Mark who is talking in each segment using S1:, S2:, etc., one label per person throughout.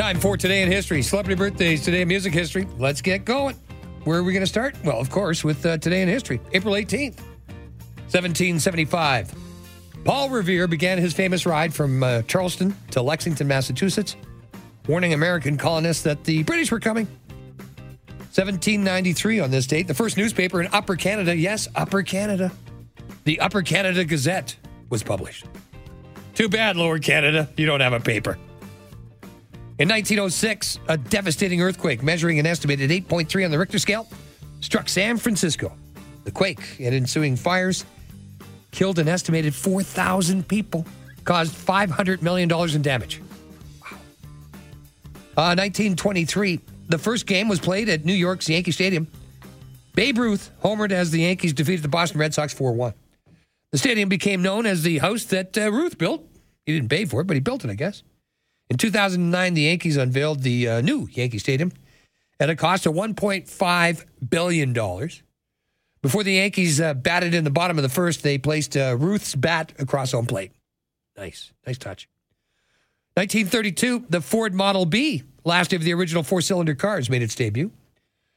S1: Time for today in history. Celebrity birthdays today in music history. Let's get going. Where are we going to start? Well, of course, with uh, today in history, April 18th, 1775. Paul Revere began his famous ride from uh, Charlestown to Lexington, Massachusetts, warning American colonists that the British were coming. 1793 on this date, the first newspaper in Upper Canada, yes, Upper Canada, the Upper Canada Gazette was published. Too bad, Lower Canada, you don't have a paper. In 1906, a devastating earthquake measuring an estimated 8.3 on the Richter scale struck San Francisco. The quake and ensuing fires killed an estimated 4,000 people, caused $500 million in damage. Wow. Uh, 1923, the first game was played at New York's Yankee Stadium. Babe Ruth homered as the Yankees defeated the Boston Red Sox 4 1. The stadium became known as the house that uh, Ruth built. He didn't pay for it, but he built it, I guess. In 2009, the Yankees unveiled the uh, new Yankee Stadium at a cost of $1.5 billion. Before the Yankees uh, batted in the bottom of the first, they placed uh, Ruth's bat across home plate. Nice, nice touch. 1932, the Ford Model B, last of the original four cylinder cars, made its debut.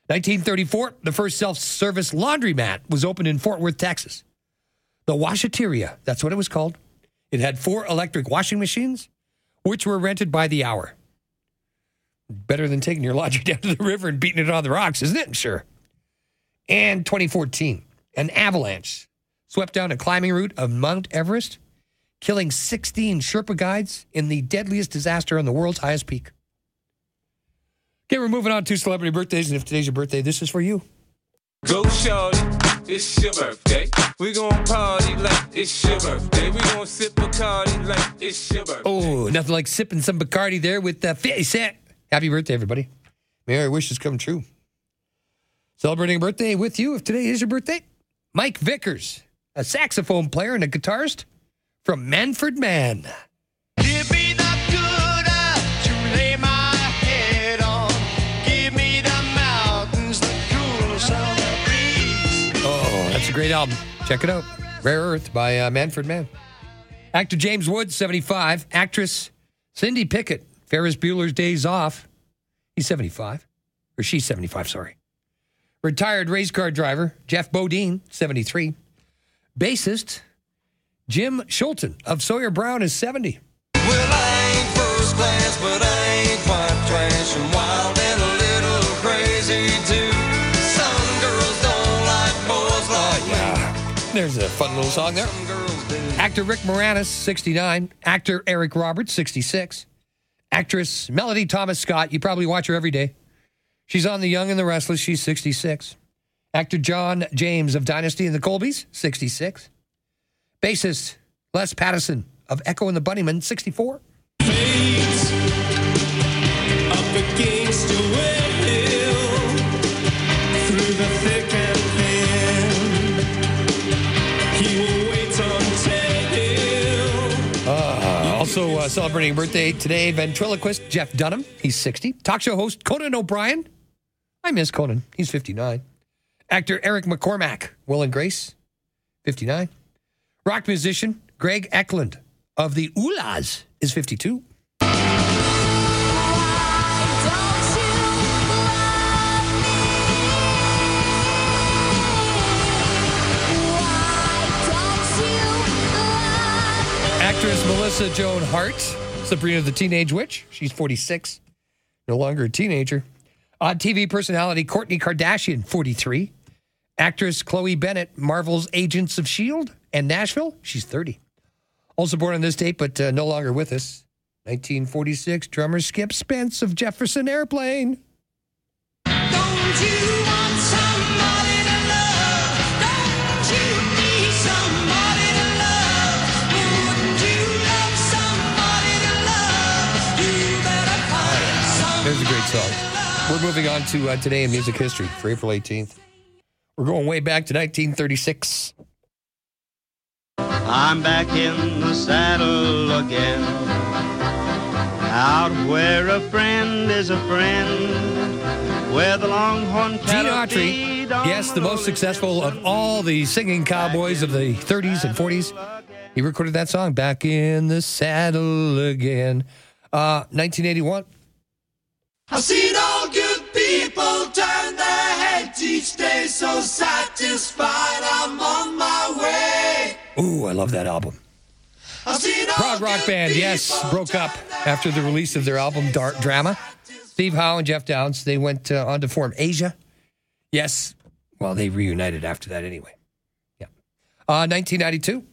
S1: 1934, the first self service laundromat was opened in Fort Worth, Texas. The Washateria, that's what it was called. It had four electric washing machines which were rented by the hour. Better than taking your laundry down to the river and beating it on the rocks, isn't it? Sure. And 2014, an avalanche swept down a climbing route of Mount Everest, killing 16 Sherpa guides in the deadliest disaster on the world's highest peak. Okay, we're moving on to celebrity birthdays, and if today's your birthday, this is for you.
S2: Go, shorty. It's your birthday. We gonna party like it's your birthday. We gonna sip Bacardi like it's your birthday.
S1: Oh, nothing like sipping some Bacardi there with uh, 50 Cent. Happy birthday, everybody. May our wishes come true. Celebrating a birthday with you, if today is your birthday, Mike Vickers, a saxophone player and a guitarist from Manfred Mann.
S3: Give me the good earth to lay my head on. Give me the mountains, the cool summer breeze.
S1: Oh, that's a great album. Check it out. Rare Earth by uh, Manfred Mann. Actor James Woods, 75. Actress Cindy Pickett, Ferris Bueller's Days Off. He's 75. Or she's 75, sorry. Retired race car driver Geoff Bodine, 73. Bassist Jim Scholten of Sawyer Brown is 70.
S3: Well, I ain't first class, but I ain't quite trash. I'm wild and a little crazy too. Some girls don't like boys like me.
S1: There's a fun little song there.
S3: Some girls do.
S1: Actor Rick Moranis, 69. Actor Eric Roberts, 66. Actress Melody Thomas Scott, you probably watch her every day. She's on The Young and the Restless, she's 66. Actor John James of Dynasty and the Colbys, 66. Bassist Les Pattinson of Echo and the Bunnymen, 64.
S4: fades up against your will through the thick and thin. He will wait until
S1: Uh, also uh, celebrating birthday today, ventriloquist Jeff Dunham, he's 60. Talk show host Conan O'Brien, I miss Conan, he's 59. Actor Eric McCormack, Will and Grace, 59. Rock musician Greg Eklund of the Oohlas is 52. Actress Melissa Joan Hart, Sabrina the Teenage Witch. She's 46, no longer a teenager. Odd TV personality Kourtney Kardashian, 43. Actress Chloe Bennet, Marvel's Agents of S.H.I.E.L.D. and Nashville. She's 30. Also born on this date, but uh, no longer with us. 1946, drummer Skip Spence of Jefferson Airplane.
S3: Don't you want somebody to love? Don't you need somebody to love? Wouldn't you love somebody to love? You better find somebody.
S1: There's a great song. We're moving on to uh, today in music history for April 18th. We're going way back to 1936.
S5: I'm back in the saddle again. Out where a friend is a friend. where the longhorn
S1: Gene
S5: cattle
S1: Autry,
S5: feed
S1: yes, the most successful of all the singing cowboys of the 30s and 40s. He recorded that song back in the saddle again. Uh, 1981.
S3: I've seen all good people turn their heads each day, so satisfied I'm on my way.
S1: Ooh, I love that album. Prog rock band, yes, broke up after the release of their album Dark Drama. Steve Howe and Geoff Downes, they went uh, on to form Asia. Yes, well, they reunited after that anyway. Yeah. Uh, 1992.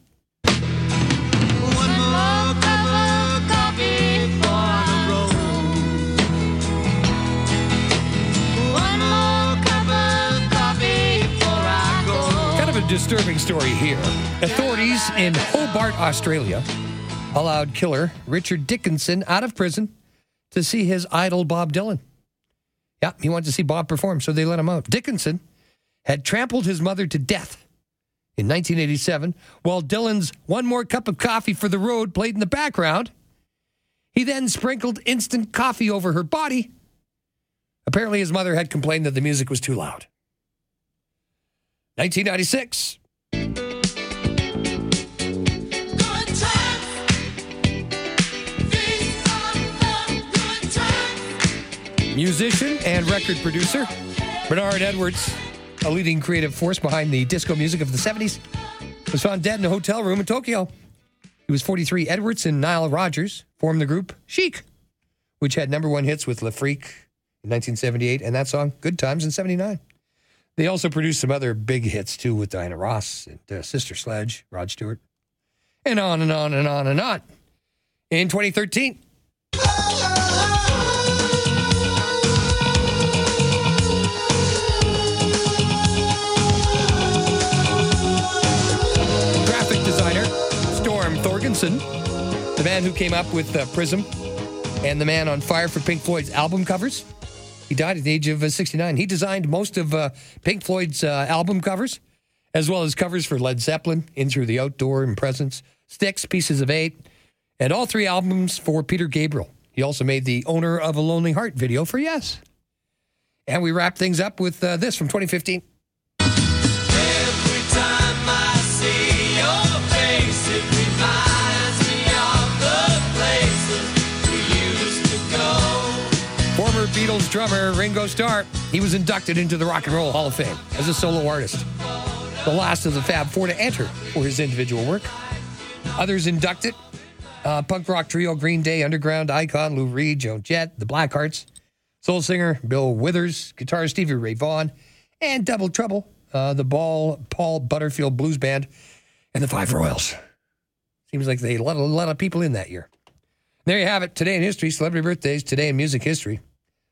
S1: Disturbing story here. Authorities in Hobart, Australia, allowed killer Richard Dickinson out of prison to see his idol Bob Dylan. Yeah, he wanted to see Bob perform, so they let him out. Dickinson had trampled his mother to death in 1987 while Dylan's One More Cup of Coffee for the Road played in the background. He then sprinkled instant coffee over her body. Apparently, his mother had complained that the music was too loud. 1996. Musician and record producer Bernard Edwards, a leading creative force behind the disco music of the 70s, was found dead in a hotel room in Tokyo. He was 43. Edwards and Nile Rodgers formed the group Chic, which had number one hits with Le Freak in 1978 and that song Good Times in 79. They also produced some other big hits too with Diana Ross and uh, Sister Sledge, Rod Stewart, and on and on and on and on. In 2013, graphic designer Storm Thorgerson, the man who came up with uh, Prism and the man on fire for Pink Floyd's album covers. He died at the age of uh, 69. He designed most of uh, Pink Floyd's uh, album covers, as well as covers for Led Zeppelin, In Through the Outdoor and Presence, Sticks, Pieces of Eight, and all three albums for Peter Gabriel. He also made the Owner of a Lonely Heart video for Yes. And we wrap things up with uh, this from 2015. Beatles drummer Ringo Starr, he was inducted into the Rock and Roll Hall of Fame as a solo artist. The last of the Fab Four to enter for his individual work. Others inducted uh, punk rock trio Green Day, Underground Icon Lou Reed, Joan Jett, the Blackhearts, soul singer Bill Withers, guitarist Stevie Ray Vaughan, and Double Trouble, uh, the Ball Paul Butterfield Blues Band, and the Five Royales. Seems like they let a lot of people in that year. There you have it. Today in history, celebrity birthdays, today in music history.